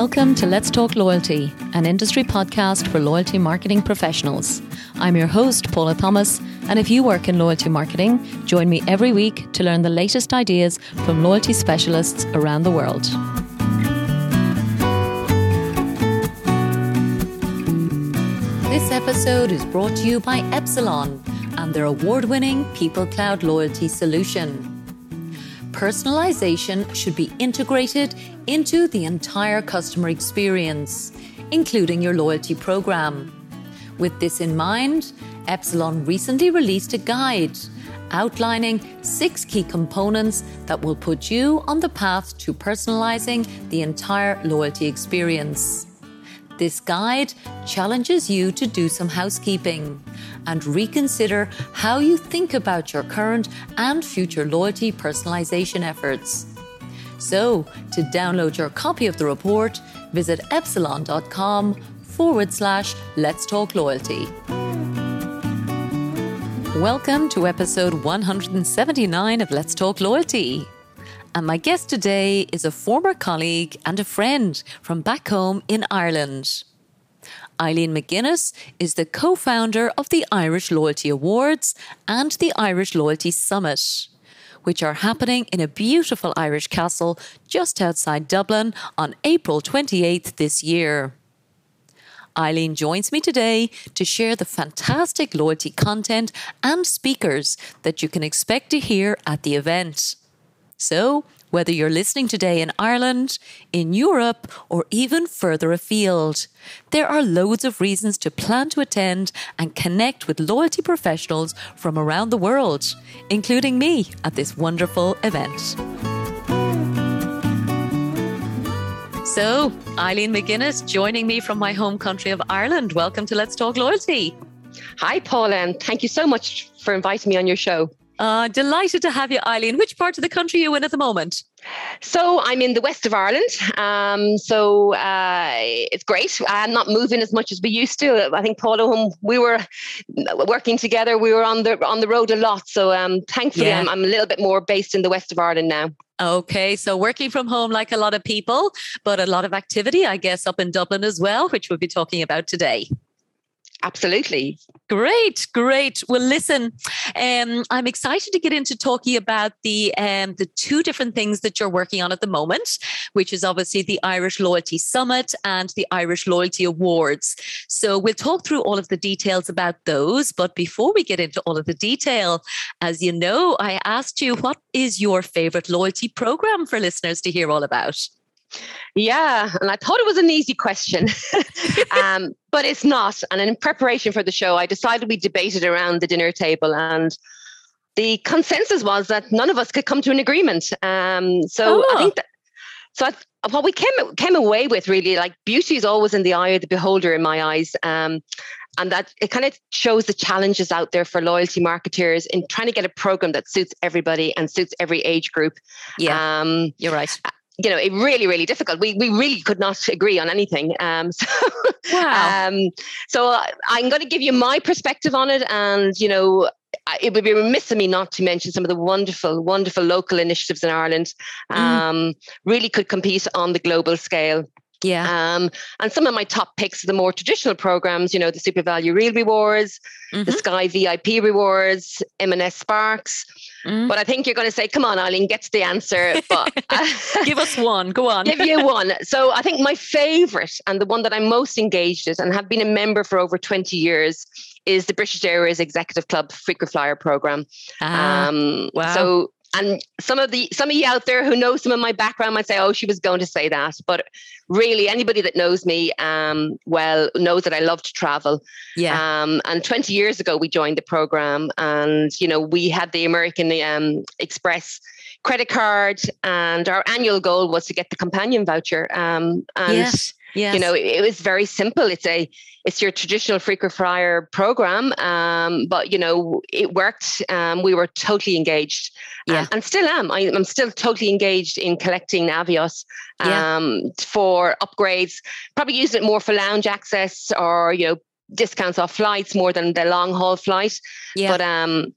Welcome to Let's Talk Loyalty, an industry podcast for loyalty marketing professionals. I'm your host, Paula Thomas, and if you work in loyalty marketing, join me every week to learn the latest ideas from loyalty specialists around the world. This episode is brought to you by Epsilon and their award winning People Cloud Loyalty solution personalization should be integrated into the entire customer experience, including your loyalty program. With this in mind, Epsilon recently released a guide outlining six key components that will put you on the path to personalizing the entire loyalty experience. This guide challenges you to do some housekeeping and reconsider how you think about your current and future loyalty personalization efforts. So, to download your copy of the report, visit epsilon.com forward slash let's talk loyalty. Welcome to episode 179 of Let's Talk Loyalty. And my guest today is a former colleague and a friend from back home in Ireland. Eileen McGuinness is the co founder of the Irish Loyalty Awards and the Irish Loyalty Summit, which are happening in a beautiful Irish castle just outside Dublin on April 28th this year. Eileen joins me today to share the fantastic loyalty content and speakers that you can expect to hear at the event. So, whether you're listening today in Ireland, in Europe, or even further afield, there are loads of reasons to plan to attend and connect with loyalty professionals from around the world, including me at this wonderful event. So, Eileen McGuinness joining me from my home country of Ireland. Welcome to Let's Talk Loyalty. Hi, Paula, and thank you so much for inviting me on your show. Uh, delighted to have you, Eileen. Which part of the country are you in at the moment? So I'm in the west of Ireland. Um, so uh, it's great. I'm not moving as much as we used to. I think Paula, when we were working together, we were on the on the road a lot. So um, thankfully, yeah. I'm, I'm a little bit more based in the west of Ireland now. Okay, so working from home like a lot of people, but a lot of activity, I guess, up in Dublin as well, which we'll be talking about today. Absolutely. Great, great. Well, listen, um, I'm excited to get into talking about the um, the two different things that you're working on at the moment, which is obviously the Irish Loyalty Summit and the Irish Loyalty Awards. So we'll talk through all of the details about those. But before we get into all of the detail, as you know, I asked you what is your favorite loyalty program for listeners to hear all about. Yeah, and I thought it was an easy question, um, but it's not. And in preparation for the show, I decided we debated around the dinner table, and the consensus was that none of us could come to an agreement. Um, so oh. I think that. So I, what we came came away with really like beauty is always in the eye of the beholder in my eyes. Um, and that it kind of shows the challenges out there for loyalty marketers in trying to get a program that suits everybody and suits every age group. Yeah, um, you're right you know, it really, really difficult. We we really could not agree on anything. Um, so, wow. Um, so I'm going to give you my perspective on it, and you know, it would be remiss of me not to mention some of the wonderful, wonderful local initiatives in Ireland. Mm. Um, really could compete on the global scale. Yeah. Um, and some of my top picks are the more traditional programs, you know, the SuperValu Real Rewards, mm-hmm. the Sky VIP Rewards, M&S Sparks. Mm. But I think you're going to say, come on, Eileen, get to the answer. But give us one. Go on. give you one. So I think my favorite and the one that I'm most engaged in and have been a member for over 20 years is the British Airways Executive Club Frequent Flyer program. Ah, um, wow. So and some of the some of you out there who know some of my background might say, "Oh, she was going to say that," but really, anybody that knows me um, well knows that I love to travel. Yeah. Um, and 20 years ago, we joined the program, and you know, we had the American um, Express credit card, and our annual goal was to get the companion voucher. Um, and yes. Yes. You know, it, it, was very simple. It's a it's your traditional frequent flyer program, um, but you know it worked. Um, we were totally engaged, uh, yeah. And still am. I, am still totally engaged in collecting Avios um, yeah. for upgrades. Probably using it more for lounge access or you know discounts off flights more than the long haul flight. Yeah. But um,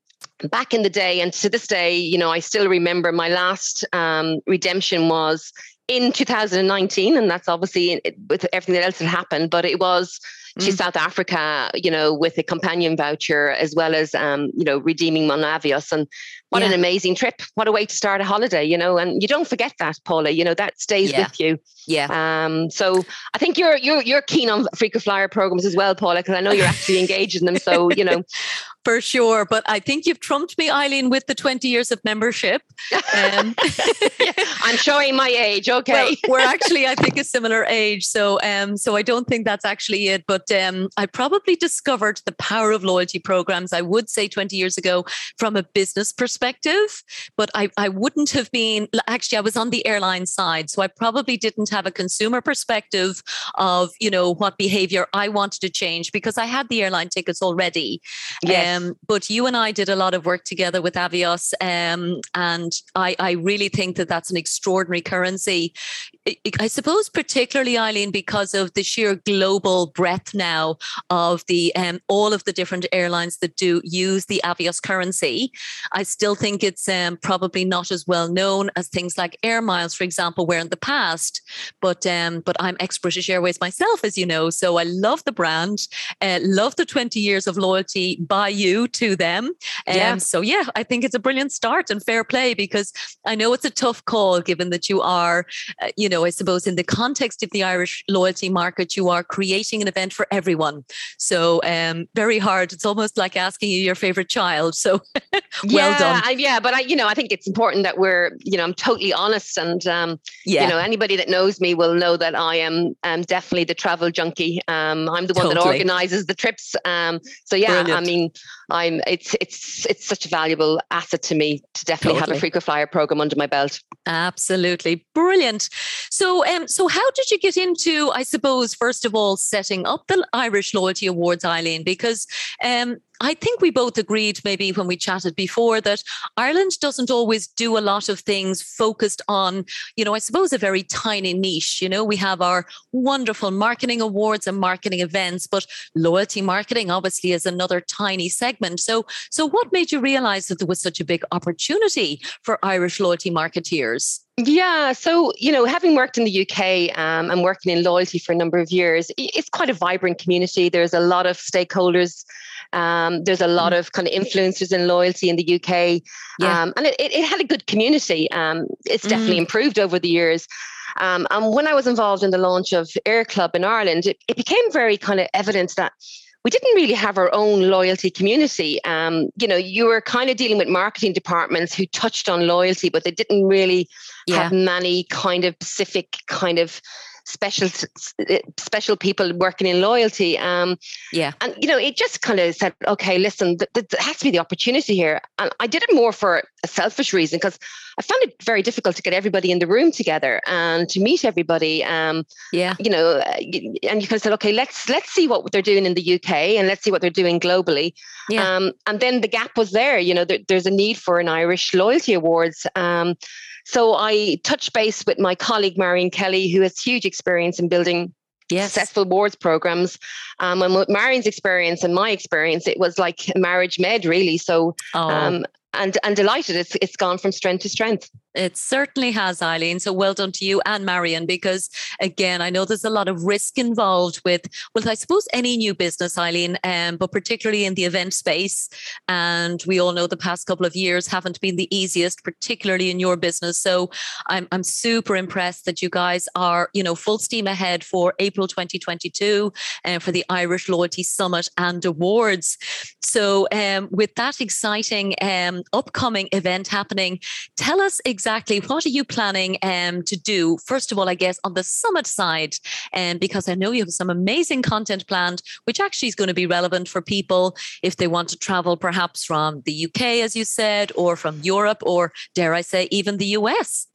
back in the day and to this day you know i still remember my last um, redemption was in 2019, and that's obviously with everything else that happened, but it was to mm. South Africa, you know, with a companion voucher as well as, um, you know, redeeming Mon Avios. And what yeah. an amazing trip. What a way to start a holiday, you know, and you don't forget that, Paula, you know, that stays yeah. with you. Yeah. Um, so I think you're, you're, you're keen on frequent flyer programs as well, Paula, because I know you're actually engaged in them. So, you know, for sure. But I think you've trumped me, Eileen, with the 20 years of membership. Um, I'm showing my age. Okay. Well, we're actually, I think, a similar age. So um, so I don't think that's actually it. But um, I probably discovered the power of loyalty programs, I would say 20 years ago, from a business perspective. Perspective, but I, I wouldn't have been, actually, I was on the airline side. So I probably didn't have a consumer perspective of, you know, what behavior I wanted to change because I had the airline tickets already. Yes. Um, but you and I did a lot of work together with Avios, um, and I, I really think that that's an extraordinary currency. I suppose, particularly Eileen, because of the sheer global breadth now of the um, all of the different airlines that do use the Avios currency. I still think it's um, probably not as well known as things like Air Miles, for example, were in the past. But um, but I'm ex British Airways myself, as you know, so I love the brand, uh, love the 20 years of loyalty by you to them. Um, yeah. So yeah, I think it's a brilliant start and fair play because I know it's a tough call given that you are, uh, you know, I suppose in the context of the Irish loyalty market, you are creating an event for everyone. So um, very hard. It's almost like asking you your favorite child. So well yeah, done. I, yeah, but I, you know, I think it's important that we're, you know, I'm totally honest, and um, yeah. you know, anybody that knows me will know that I am um, definitely the travel junkie. Um, I'm the one totally. that organizes the trips. Um, so yeah, Brilliant. I mean, I'm it's it's it's such a valuable asset to me to definitely totally. have a frequent flyer program under my belt. Absolutely brilliant. So um so how did you get into I suppose first of all setting up the Irish Loyalty Awards Eileen because um I think we both agreed maybe when we chatted before that Ireland doesn't always do a lot of things focused on, you know, I suppose a very tiny niche. You know, we have our wonderful marketing awards and marketing events, but loyalty marketing obviously is another tiny segment. So, so what made you realize that there was such a big opportunity for Irish loyalty marketeers? Yeah, so you know, having worked in the UK um, and working in loyalty for a number of years, it's quite a vibrant community. There's a lot of stakeholders um, there's a lot mm. of kind of influencers and loyalty in the UK. Yeah. Um, and it, it, had a good community. Um, it's definitely mm. improved over the years. Um, and when I was involved in the launch of AerClub in Ireland, it, it became very kind of evident that we didn't really have our own loyalty community. Um, you know, you were kind of dealing with marketing departments who touched on loyalty, but they didn't really yeah. have many kind of specific kind of special eh, special people working in loyalty. Um, yeah, and you know, it just kind of said, okay, listen, th- th- there has to be the opportunity here, and I did it more for a selfish reason because I found it very difficult to get everybody in the room together and to meet everybody. Um, yeah, you know, uh, and you kind of said, okay, let's let's see what they're doing in the UK and let's see what they're doing globally. Yeah. Um, and then the gap was there. You know, there, there's a need for an Irish loyalty awards. Um, so I touched base with my colleague Marion Kelly, who has huge experience in building yes. successful awards programs. Um, and with Marion's experience and my experience, it was like marriage med, really. So, oh. um, and and delighted, it's it's gone from strength to strength. It certainly has, Eileen. So well done to you and Marion, because again, I know there's a lot of risk involved with, well, I suppose any new business, Eileen, um, but particularly in the event space. And we all know the past couple of years haven't been the easiest, particularly in your business. So I'm, I'm super impressed that you guys are, you know, full steam ahead for April 2022 and uh, for the Irish Loyalty Summit and Awards. So um, with that exciting um, upcoming event happening, tell us exactly exactly what are you planning um, to do? First of all, I guess on the summit side, um, because I know you have some amazing content planned, which actually is going to be relevant for people if they want to travel perhaps from the UK, as you said, or from Europe, or dare I say, even the US.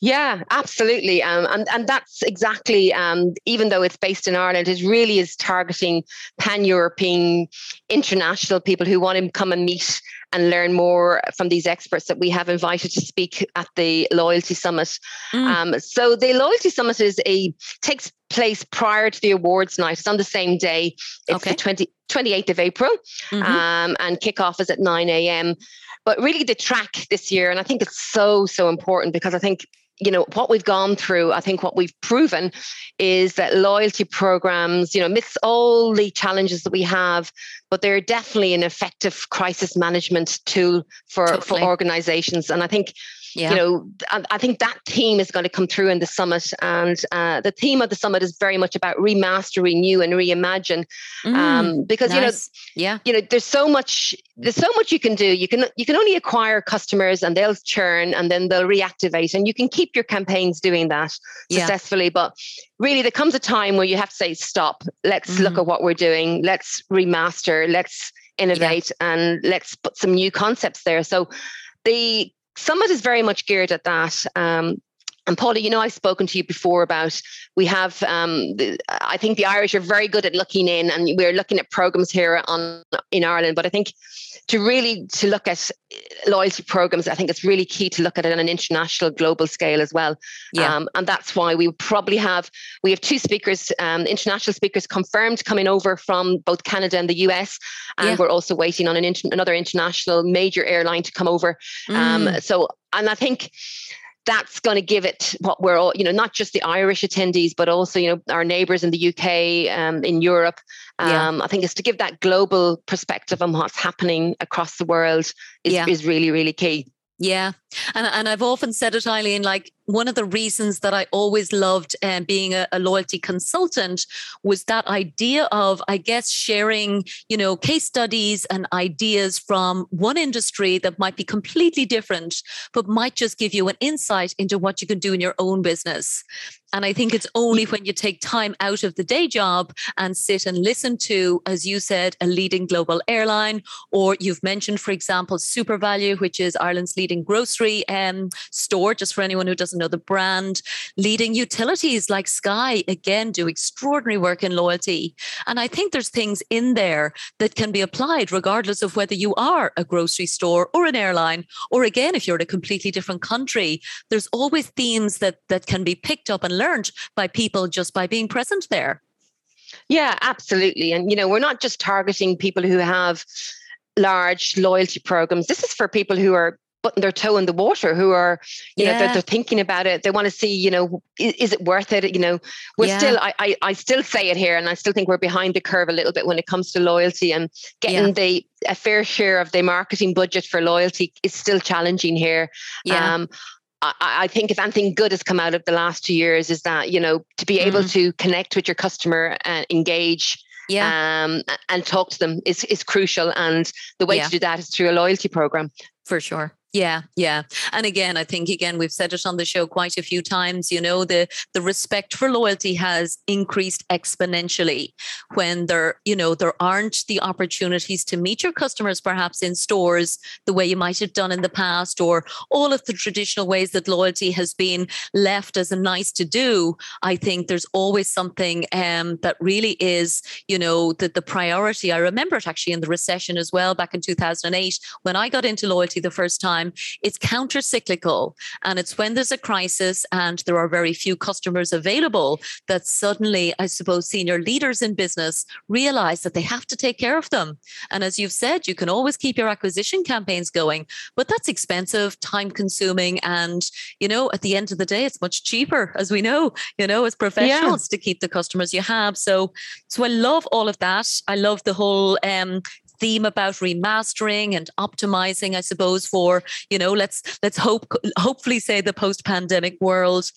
Yeah, absolutely. Um, and, and that's exactly, um, even though it's based in Ireland, it really is targeting pan European, international people who want to come and meet and learn more from these experts that we have invited to speak at the Loyalty Summit. Mm. Um, so the Loyalty Summit is a takes place prior to the awards night. It's on the same day. It's okay. the 20, 28th of April, mm-hmm. um, and kickoff is at 9 a.m. But really, the track this year, and I think it's so so important because I think you know what we've gone through i think what we've proven is that loyalty programs you know amidst all the challenges that we have but they're definitely an effective crisis management tool for totally. for organizations and i think yeah. you know I, I, think that theme is going to come through in the summit and uh, the theme of the summit is very much about remaster renew and reimagine mm, um, because nice. you know yeah you know there's so much there's so much you can do you can you can only acquire customers and they'll churn and then they'll reactivate and you can keep your campaigns doing that successfully yeah. but really there comes a time where you have to say stop let's mm-hmm. look at what we're doing let's remaster let's innovate yeah. and let's put some new concepts there so the Summit is very much geared at that. Um, and Paula, you know, I've spoken to you before about we have. Um, the, I think the Irish are very good at looking in, and we're looking at programs here on in Ireland. But I think to really to look at uh, loyalty programs, I think it's really key to look at it on an international, global scale as well. Yeah. Um, and that's why we probably have we have two speakers, um, international speakers confirmed coming over from both Canada and the US, and yeah. we're also waiting on an inter- another international major airline to come over. Um, mm. so, and I think that's going to give it what we're all, you know, not just the Irish attendees, but also, you know, our neighbors in the UK, um, in Europe. Um, yeah. I think is to give that global perspective on what's happening across the world is, yeah. is really, really key. Yeah. And, and I've often said it, Eileen, like one of the reasons that I always loved um, being a, a, loyalty consultant was that idea of, I guess, sharing, you know, case studies and ideas from one industry that might be completely different, but might just give you an insight into what you can do in your own business. And I think it's only when you take time out of the day job and sit and listen to, as you said, a leading global airline, or you've mentioned, for example, SuperValu, which is Ireland's leading grocery um, store, just for anyone who doesn't know the brand. Leading utilities like Sky, again, do extraordinary work in loyalty. And I think there's things in there that can be applied regardless of whether you are a grocery store or an airline, or again, if you're in a completely different country. There's always themes that, that can be picked up and learned by people just by being present there. Yeah, absolutely. And, you know, we're not just targeting people who have large loyalty programs. This is for people who are putting their toe in the water who are you yeah. know they're, they're, thinking about it they want to see you know is, is it worth it you know we're yeah. still I, I, I still say it here and i still think we're behind the curve a little bit when it comes to loyalty and getting yeah. the a fair share of the marketing budget for loyalty is still challenging here yeah. Um, I, think if anything good has come out of the last two years is that you know to be able mm. to connect with your customer and engage yeah. um, and talk to them is, is crucial. And the way yeah. to do that is through a loyalty program. For sure. Yeah, yeah. And again, I think again we've said it on the show quite a few times, you know, the the respect for loyalty has increased exponentially when there, you know, there aren't the opportunities to meet your customers perhaps in stores the way you might have done in the past or all of the traditional ways that loyalty has been left as a nice to do. I think there's always something um, that really is, you know, that the priority. I remember it actually in the recession as well back in 2008 when I got into loyalty the first time time, it's counter cyclical. And it's when there's a crisis and there are very few customers available that suddenly, I suppose, senior leaders in business realize that they have to take care of them. And as you've said, you can always keep your acquisition campaigns going, but that's expensive, time consuming. And, you know, at the end of the day, it's much cheaper, as we know, you know, as professionals yeah. to keep the customers you have. So, so I love all of that. I love the whole um, theme about remastering and optimizing, I suppose, for, you know, let's let's hope hopefully say the post-pandemic world.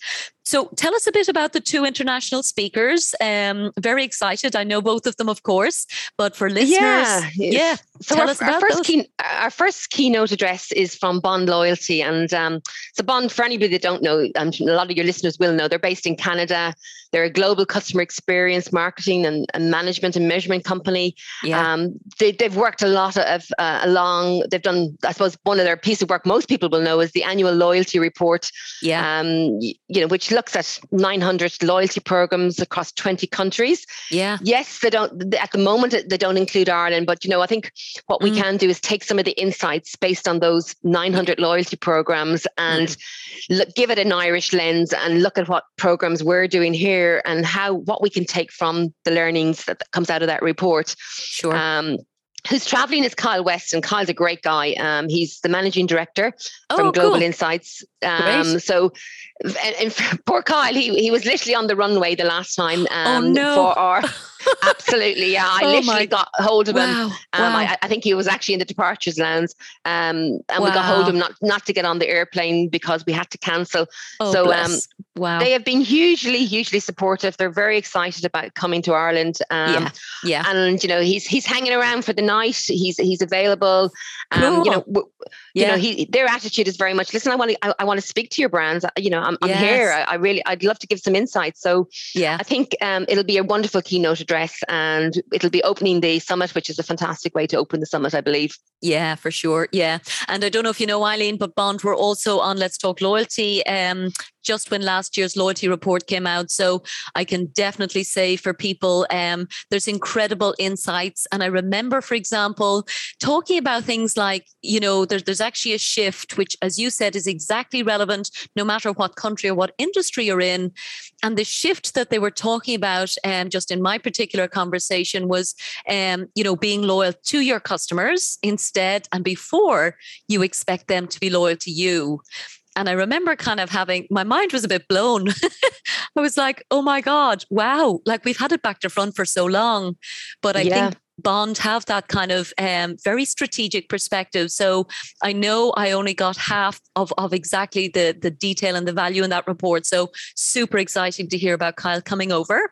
So tell us a bit about the two international speakers. Um, very excited. I know both of them, of course, but for listeners, yeah, yeah so tell our, us about our first, key, our first keynote address is from Bond Loyalty, and um, so Bond, for anybody that don't know, um, a lot of your listeners will know, they're based in Canada. They're a global customer experience marketing and, and management and measurement company. Yeah. Um, they, have worked a lot of uh, along. They've done, I suppose, one of their piece of work most people will know is the annual loyalty report. Yeah. Um, you know, which looks at 900 loyalty programs across 20 countries. Yeah. Yes, they don't, at the moment, they don't include Ireland, but, you know, I think what we mm. can do is take some of the insights based on those 900 loyalty programs and mm. look, give it an Irish lens and look at what programs we're doing here and how, what we can take from the learnings that, that comes out of that report. Sure. Um, who's traveling is Kyle West, and Kyle's a great guy. Um, he's the managing director Oh, from Global cool. Insights. Um, Great. so, and, and poor Kyle, he he was literally on the runway the last time. Um, Oh, no. For our absolutely, yeah, I Oh, literally my- got hold of him. Wow. Um, wow. I, I think he was actually in the departures lounge, um, and we got hold of him not not to get on the airplane because we had to cancel. oh, so, um, bless. Wow. They have been hugely, hugely supportive. They're very excited about coming to Ireland. Um, yeah. Yeah. and you know he's he's hanging around for the night. He's he's available. Um, You know, w- you know he their attitude is very much. Listen, I want to I, I want to speak to your brands. You know, I'm, I'm here. I, I really I'd love to give some insights. So yeah. I think um, it'll be a wonderful keynote address, and it'll be opening the summit, which is a fantastic way to open the summit, I believe. Yeah, for sure. Yeah. And I don't know if you know, Eileen, but Bond were also on Let's Talk Loyalty um, just when last year's loyalty report came out. So I can definitely say for people, um, there's incredible insights. And I remember, for example, talking about things like, you know, there's, there's actually a shift, which, as you said, is exactly relevant no matter what country or what industry you're in. And the shift that they were talking about, um, just in my particular conversation, was um, you know, being loyal to your customers instead and before you expect them to be loyal to you. And I remember kind of having my mind was a bit blown. I was like, oh my God, wow, like we've had it back to front for so long. But I Yeah. think Bond have that kind of um, very strategic perspective. So I know I only got half of, of exactly the, the detail and the value in that report. So super exciting to hear about Kyle coming over.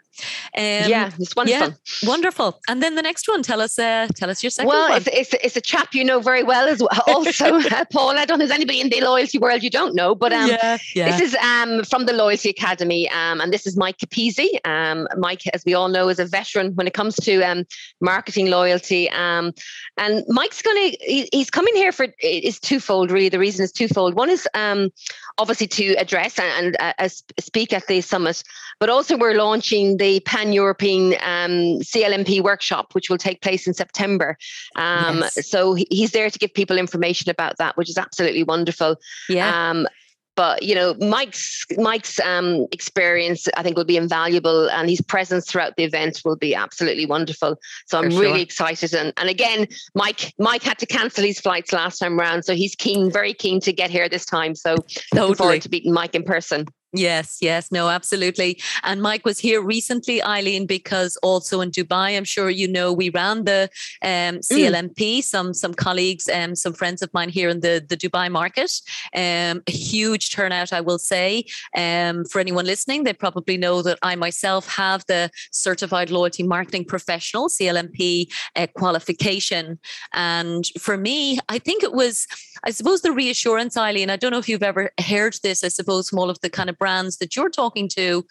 Um, yeah, it's wonderful. Wonderful. And then the next one, tell us, uh, tell us your second well, one. it's, it's it's a chap you know very well as well. Also, uh, Paul, I don't think there's anybody in the loyalty world you don't know, but um, yeah, yeah. This is um, from the Loyalty Academy, um, and this is Mike Capizzi. Um, Mike, as we all know, is a veteran when it comes to um, marketing loyalty. Um, and Mike's going to, he, he's coming here for, it's twofold, really. The reason is twofold. One is um, obviously to address and, and uh, uh, speak at the summit, but also we're launching the Pan European um, CLMP workshop, which will take place in September. Um, Yes. So he's there to give people information about that, which is absolutely wonderful. yeah. Um, but you know, Mike's Mike's um, experience, I think, will be invaluable, and his presence throughout the event will be absolutely wonderful. So I'm For really excited. And and again, Mike Mike had to cancel his flights last time round, so he's keen, very keen to get here this time. So looking Totally. forward to meeting Mike in person. Yes, yes, no, absolutely. And Mike was here recently, Eileen, because also in Dubai, I'm sure you know, we ran the um, CLMP. Some some colleagues and um, some friends of mine here in the the Dubai market. Um, a huge turnout, I will say. Um, for anyone listening, they probably know that I myself have the Certified Loyalty Marketing Professional (CLMP) uh, qualification. And for me, I think it was, I suppose, the reassurance, Eileen. I don't know if you've ever heard this. I suppose from all of the kind of brands that you're talking to.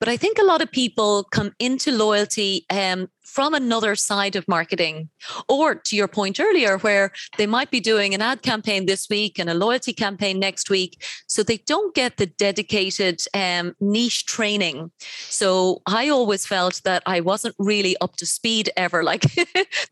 But I think a lot of people come into loyalty um, from another side of marketing, or to your point earlier, where they might be doing an ad campaign this week and a loyalty campaign next week. So they don't get the dedicated um, niche training. So I always felt that I wasn't really up to speed ever, like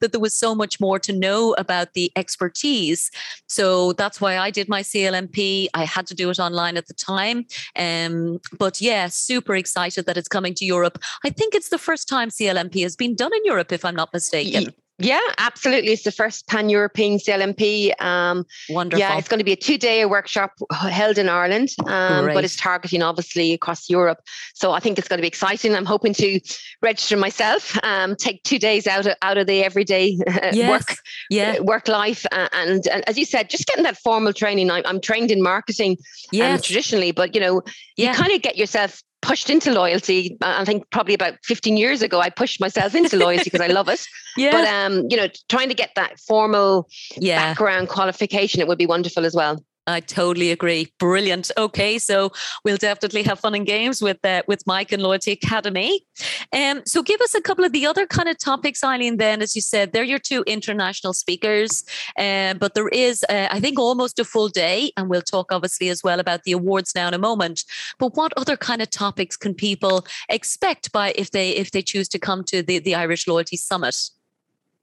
that there was so much more to know about the expertise. So that's why I did my CLMP. I had to do it online at the time. Um, but yeah, super excited that it's coming to Europe. I think it's the first time CLMP has been done in Europe, if I'm not mistaken. Yeah, absolutely. It's the first pan European CLMP. Um, Wonderful. Yeah, it's going to be a two day workshop held in Ireland, um, but it's targeting obviously across Europe. So I think it's going to be exciting. I'm hoping to register myself, um, take two days out of, out of the everyday uh, yes. work Yeah. uh, work life, uh, and, and as you said, just getting that formal training. I'm, I'm trained in marketing um, traditionally, but you know, Yeah. you kind of get yourself pushed into loyalty. I I think probably about 15 years ago, I pushed myself into loyalty because I love it. Yeah. But um, you know, trying to get that formal yeah. background qualification, it would be wonderful as well. I totally agree. Brilliant. Okay, so we'll definitely have fun and games with uh, with Mike and Loyalty Academy. Um, so give us a couple of the other kind of topics, Eileen. Then, as you said, they're your two international speakers, uh, but there is, uh, I think, almost a full day, and we'll talk obviously as well about the awards now in a moment. But what other kind of topics can people expect by if they if they choose to come to the the Irish Loyalty Summit?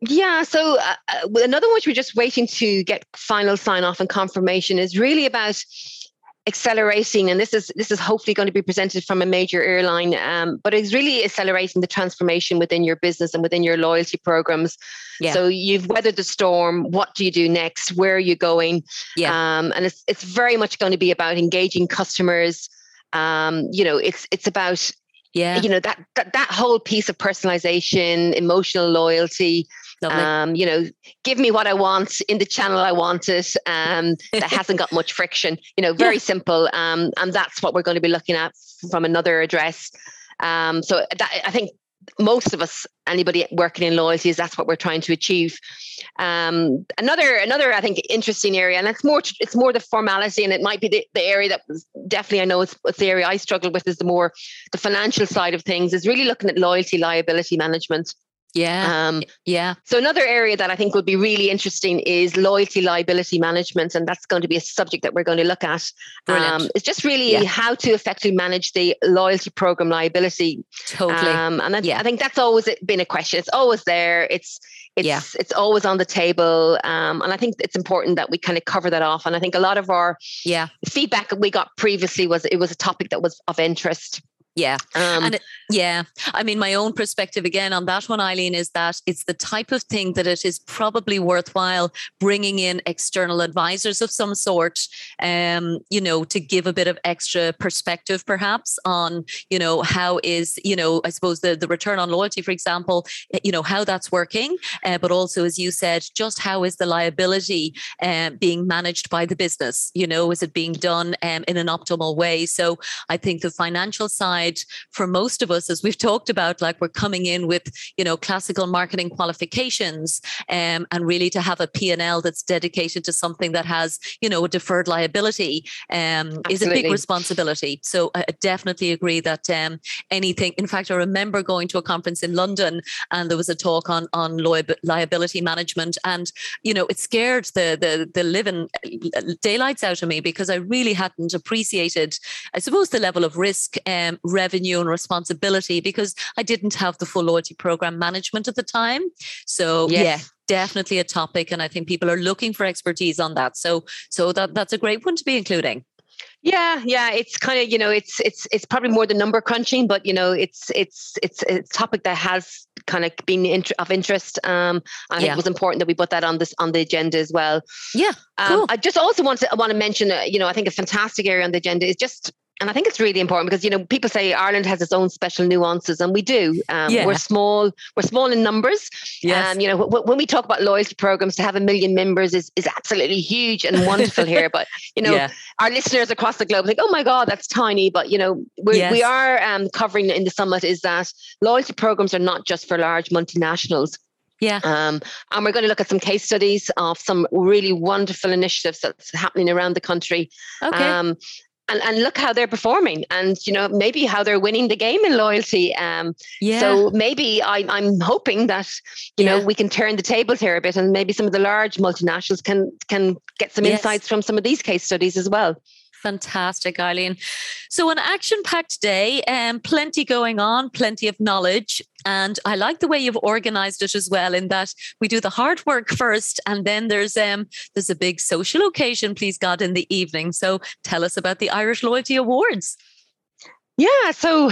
Yeah, so uh, uh, another one which we're just waiting to get final sign off and confirmation is really about accelerating, and this is this is hopefully going to be presented from a major airline, um, but it's really accelerating the transformation within your business and within your loyalty programs. Yeah. So you've weathered the storm. What do you do next? Where are you going? Yeah. Um, and it's it's very much going to be about engaging customers. Um, you know, it's it's about yeah you know that that, that whole piece of personalization emotional loyalty um, you know, give me what I want in the channel I want it. Um, that hasn't got much friction. You know, very yeah. simple. Um, and that's what we're going to be looking at from another address. Um, so that, I think most of us, anybody working in loyalty, is that's what we're trying to achieve. Um, another, another, I think, interesting area, and it's more, it's more the formality, and it might be the, the area that definitely I know it's, it's the area I struggle with is the more the financial side of things. Is really looking at loyalty liability management. Yeah. Um, yeah. So another area that I think would be really interesting is loyalty liability management, and that's going to be a subject that we're going to look at. Um, it's just really yeah. how to effectively manage the loyalty program liability. Totally. Um, and I, yeah. I think that's always been a question. It's always there. It's it's yeah. it's always on the table, um, and I think it's important that we kind of cover that off. And I think a lot of our yeah feedback we got previously was it was a topic that was of interest. Yeah. Um, and it, yeah. I mean, my own perspective again on that one, Eileen, is that it's the type of thing that it is probably worthwhile bringing in external advisors of some sort, um, you know, to give a bit of extra perspective perhaps on, you know, how is, you know, I suppose the, the return on loyalty, for example, eh, you know, how that's working, uh, but also, as you said, just how is the liability uh, being managed by the business? You know, is it being done um, in an optimal way? So I think the financial side side for most of us, as we've talked about, like we're coming in with, you know, classical marketing qualifications um, and really to have a P&L that's dedicated to something that has, you know, a deferred liability um, is a big responsibility. So I definitely agree that um, anything, in fact, I remember going to a conference in London and there was a talk on, on liability management and, you know, it scared the, the, the living daylights out of me because I really hadn't appreciated, I suppose, the level of risk um, revenue and responsibility because I didn't have the full loyalty program management at the time. So yes. yeah, definitely a topic, and I think people are looking for expertise on that. So so that that's a great one to be including. Yeah, yeah, it's kind of you know it's it's it's probably more the number crunching, but you know it's it's it's a topic that has kind of been int- of interest. Um, I yeah. think it was important that we put that on this on the agenda as well. Yeah, um, cool. I just also want to I want to mention, uh, you know, I think a fantastic area on the agenda is just and I think it's really important because you know people say Ireland has its own special nuances, and we do. Um, yeah. We're small. We're small in numbers. Yes. Um, you know, w- when we talk about loyalty programs, to have a million members is is absolutely huge and wonderful here. But you know, yeah. our listeners across the globe think, oh my God, that's tiny. But you know, we yes. we are um, covering in the summit is that loyalty programs are not just for large multinationals. Yeah. Um, and we're going to look at some case studies of some really wonderful initiatives that's happening around the country. Okay. Um, and, and look how they're performing and you know maybe how they're winning the game in loyalty um yeah. so maybe I, i'm hoping that you yeah. know we can turn the tables here a bit and maybe some of the large multinationals can can get some yes. insights from some of these case studies as well Fantastic, Eileen. So, an action packed day, and um, plenty going on, plenty of knowledge. And I like the way you've organized it as well, in that we do the hard work first, and then there's um there's a big social occasion, please God, in the evening. So tell us about the Irish Loyalty Awards. Yeah, so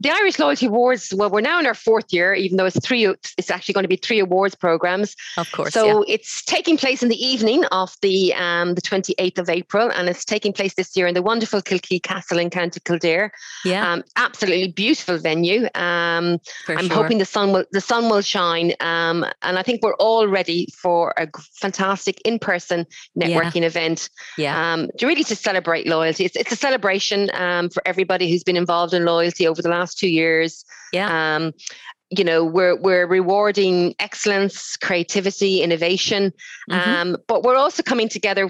the Irish Loyalty Awards, well, we're now in our fourth year, even though it's three, it's actually going to be three awards programs. Of course. So yeah. it's taking place in the evening of the um, the 28th of April, and it's taking place this year in the wonderful Kilkea Castle in County Kildare. Yeah. Um, absolutely beautiful venue. Um, I'm sure. hoping the sun will the sun will shine. Um, and I think we're all ready for a fantastic in-person networking yeah. event. Yeah. Um, to really to celebrate loyalty. It's, it's a celebration um, for everybody who's been been involved in loyalty over the last two years. Yeah. Um, you know, we're we're rewarding excellence, creativity, innovation, mm-hmm. um, but we're also coming together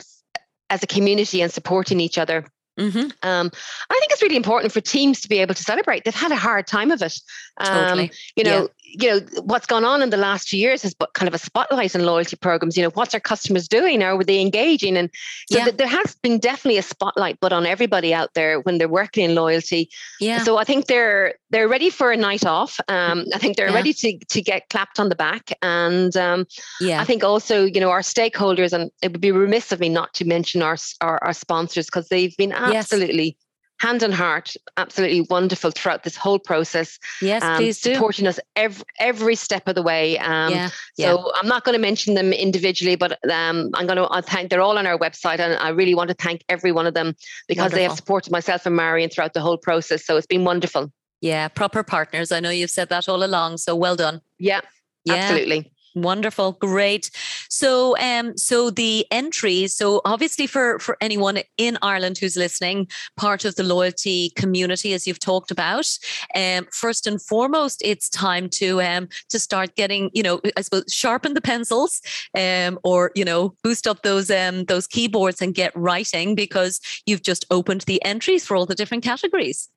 as a community and supporting each other. Mm-hmm. Um, I think it's really important for teams to be able to celebrate. They've had a hard time of it. Um, totally. You know, you know what's gone on in the last few years is kind of a spotlight on loyalty programs you know what's our customers doing? Are they engaging? And so yeah. th- there has been definitely a spotlight put on everybody out there when they're working in loyalty. Yeah. So i think they're they're ready for a night off. Um, i think they're yeah. ready to to get clapped on the back. And um, yeah. I think also you know our stakeholders and it would be remiss of me not to mention our our, our sponsors because they've been absolutely hand and heart, absolutely wonderful throughout this whole process. Yes, um, please do. Supporting us every, every step of the way. Um, yeah, yeah. So I'm not going to mention them individually, but um, I'm going to I thank, they're all on our website. And I really want to thank every one of them because wonderful. they have supported myself and Marion throughout the whole process. So it's been wonderful. Yeah, proper partners. I know you've said that all along. So well done. Yeah, yeah. absolutely. Wonderful, great. So, um, so the entries. So, obviously, for for anyone in Ireland who's listening, part of the loyalty community, as you've talked about, um, first and foremost, it's time to um to start getting, you know, I suppose, sharpen the pencils, um, or you know, boost up those um those keyboards and get writing because you've just opened the entries for all the different categories.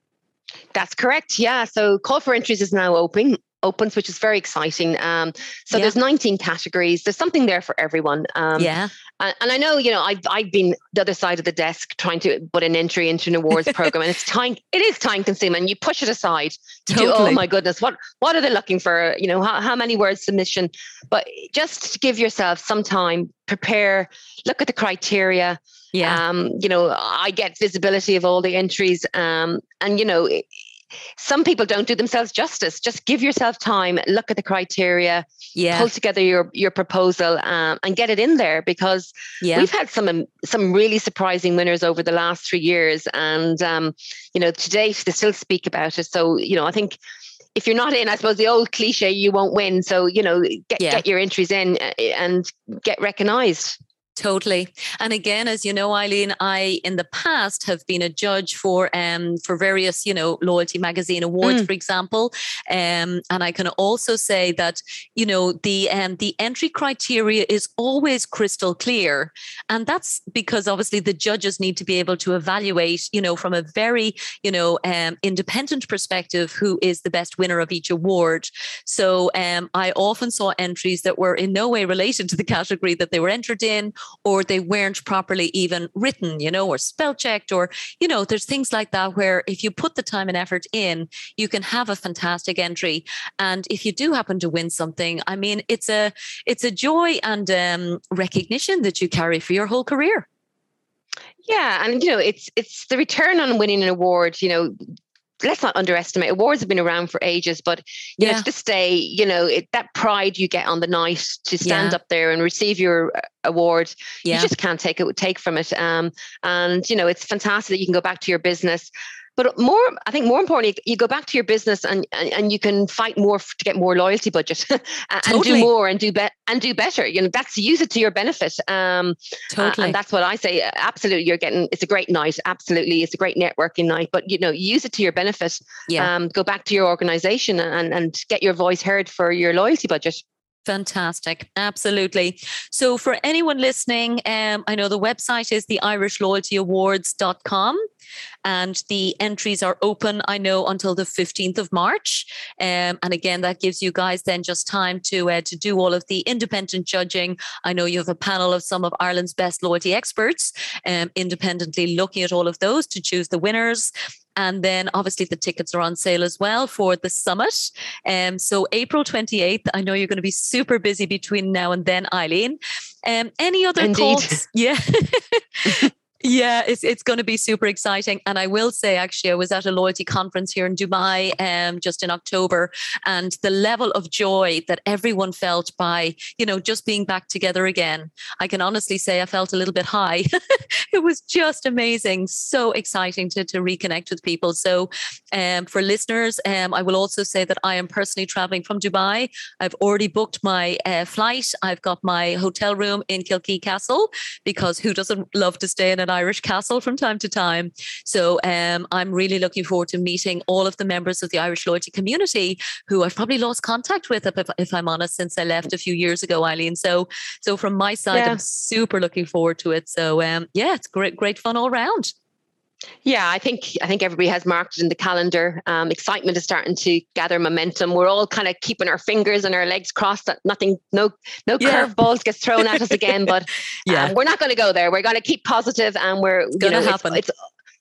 That's correct. Yeah. So, call for entries is now open opens, which is very exciting. Um, so yeah. there's 19 categories. There's something there for everyone. Um, yeah. And, and, I know, you know, I've, I've been the other side of the desk trying to put an entry into an awards program and it's time, it is time consuming. You push it aside. Totally. Do, oh my goodness, what, what are they looking for? You know, how, how many words submission? But just to give yourself some time, prepare, look at the criteria. Yeah. Um, you know, I get visibility of all the entries. Um, and you know, some people don't do themselves justice. Just give yourself time, look at the criteria, yeah. pull together your your proposal, um, and get it in there because yeah. we've had some some really surprising winners over the last three years, and um, you know to date they still speak about it. So you know I think if you're not in, I suppose the old cliche, you won't win. So you know get yeah. get your entries in uh, and get recognised. Totally. And again, as you know, Eileen, I in the past have been a judge for um for various, you know, loyalty magazine awards, mm. for example. Um, and I can also say that, you know, the um the entry criteria is always crystal clear. And that's because obviously the judges need to be able to evaluate, you know, from a very, you know, um independent perspective who is the best winner of each award. So um I often saw entries that were in no way related to the category that they were entered in or they weren't properly even written, you know, or spell checked, or, you know, there's things like that where if you put the time and effort in, you can have a fantastic entry. And if you do happen to win something, I mean, it's a it's a joy and um, recognition that you carry for your whole career. Yeah, and you know, it's it's the return on winning an award. You know, let's not underestimate awards have been around for ages but you yeah. know to stay you know it, that pride you get on the night to stand yeah. up there and receive your uh, award yeah. you just can't take it take from it um, and you know it's fantastic that you can go back to your business but more, I think more importantly, you go back to your business and and, and you can fight more to get more loyalty budget and totally. do more and do better and do better. You know, that's use it to your benefit. Um, totally. Uh, and that's what I say. Absolutely, you're getting. It's a great night. Absolutely, it's a great networking night. But you know, use it to your benefit. Yeah. Um, go back to your organization and and get your voice heard for your loyalty budget. Fantastic. Absolutely. So, for anyone listening, um, I know the website is the irishloyaltyawards.com and the entries are open, I know, until the 15th of March. Um, and again, that gives you guys then just time to, uh, to do all of the independent judging. I know you have a panel of some of Ireland's best loyalty experts um, independently looking at all of those to choose the winners. And then obviously the tickets are on sale as well for the summit. Um, so April 28th, I know you're going to be super busy between now and then, Eileen. Um, any other Indeed. thoughts? Yeah. Yeah, it's it's going to be super exciting. And I will say, actually, I was at a loyalty conference here in Dubai um, just in October, and the level of joy that everyone felt by, you know, just being back together again. I can honestly say I felt a little bit high. it was just amazing, so exciting to, to reconnect with people. So, um, for listeners, um, I will also say that I am personally traveling from Dubai. I've already booked my uh, flight. I've got my hotel room in Kilkea Castle because who doesn't love to stay in an Irish castle from time to time. So um, I'm really looking forward to meeting all of the members of the Irish loyalty community who I've probably lost contact with, if, if I'm honest, since I left a few years ago, Eileen. So, so from my side, yeah. I'm super looking forward to it. So um, yeah, it's great, great fun all round. Yeah, I think I think everybody has marked it in the calendar. Um, excitement is starting to gather momentum. We're all kind of keeping our fingers and our legs crossed that nothing, no, no yeah. curveballs gets thrown at us again. But yeah, um, we're not going to go there. We're going to keep positive, and we're going to happen. It's, it's,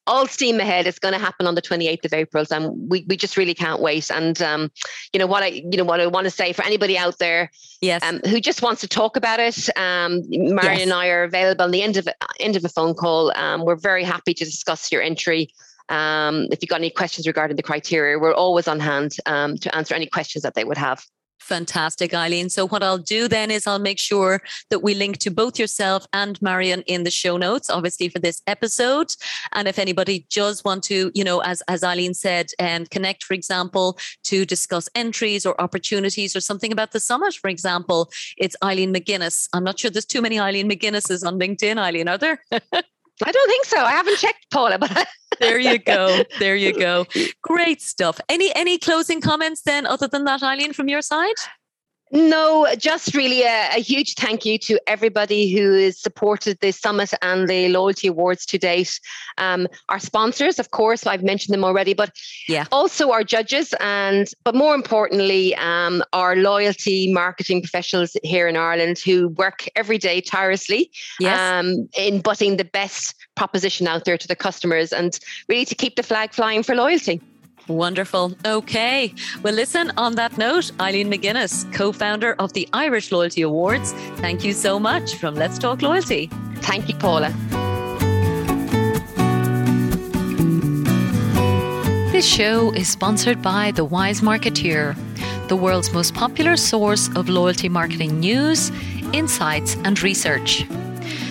all steam ahead. It's going to happen on the 28th of April. And we, we just really can't wait. And, um, you know, what I, you know, what I want to say for anybody out there yes. um, who just wants to talk about it, um, Marion yes. and I are available on the end of, end of a phone call. Um, we're very happy to discuss your entry. Um, if you've got any questions regarding the criteria, we're always on hand um, to answer any questions that they would have. Fantastic, Eileen. So, what I'll do then is I'll make sure that we link to both yourself and Marion in the show notes, obviously, for this episode. And if anybody does want to, you know, as, as Eileen said, um, connect, for example, to discuss entries or opportunities or something about the summit, for example, it's Eileen McGuinness. I'm not sure there's too many Eileen McGuinnesses on LinkedIn, Eileen, are there? I don't think so. I haven't checked, Paula, but there you go. There you go. Great stuff. Any any closing comments then, other than that, Eileen, from your side? No, just really a, a, huge thank you to everybody who has supported the summit and the loyalty awards to date. Um, our sponsors, of course, I've mentioned them already, but yeah, also our judges, and but more importantly, um, our loyalty marketing professionals here in Ireland who work every day tirelessly yes. um, in putting the best proposition out there to the customers, and really to keep the flag flying for loyalty. Wonderful. Okay. Well, listen, on that note, Eileen McGuinness, co founder of the Irish Loyalty Awards, thank you so much from Let's Talk Loyalty. Thank you, Paula. This show is sponsored by The Wise Marketeer, the world's most popular source of loyalty marketing news, insights, and research.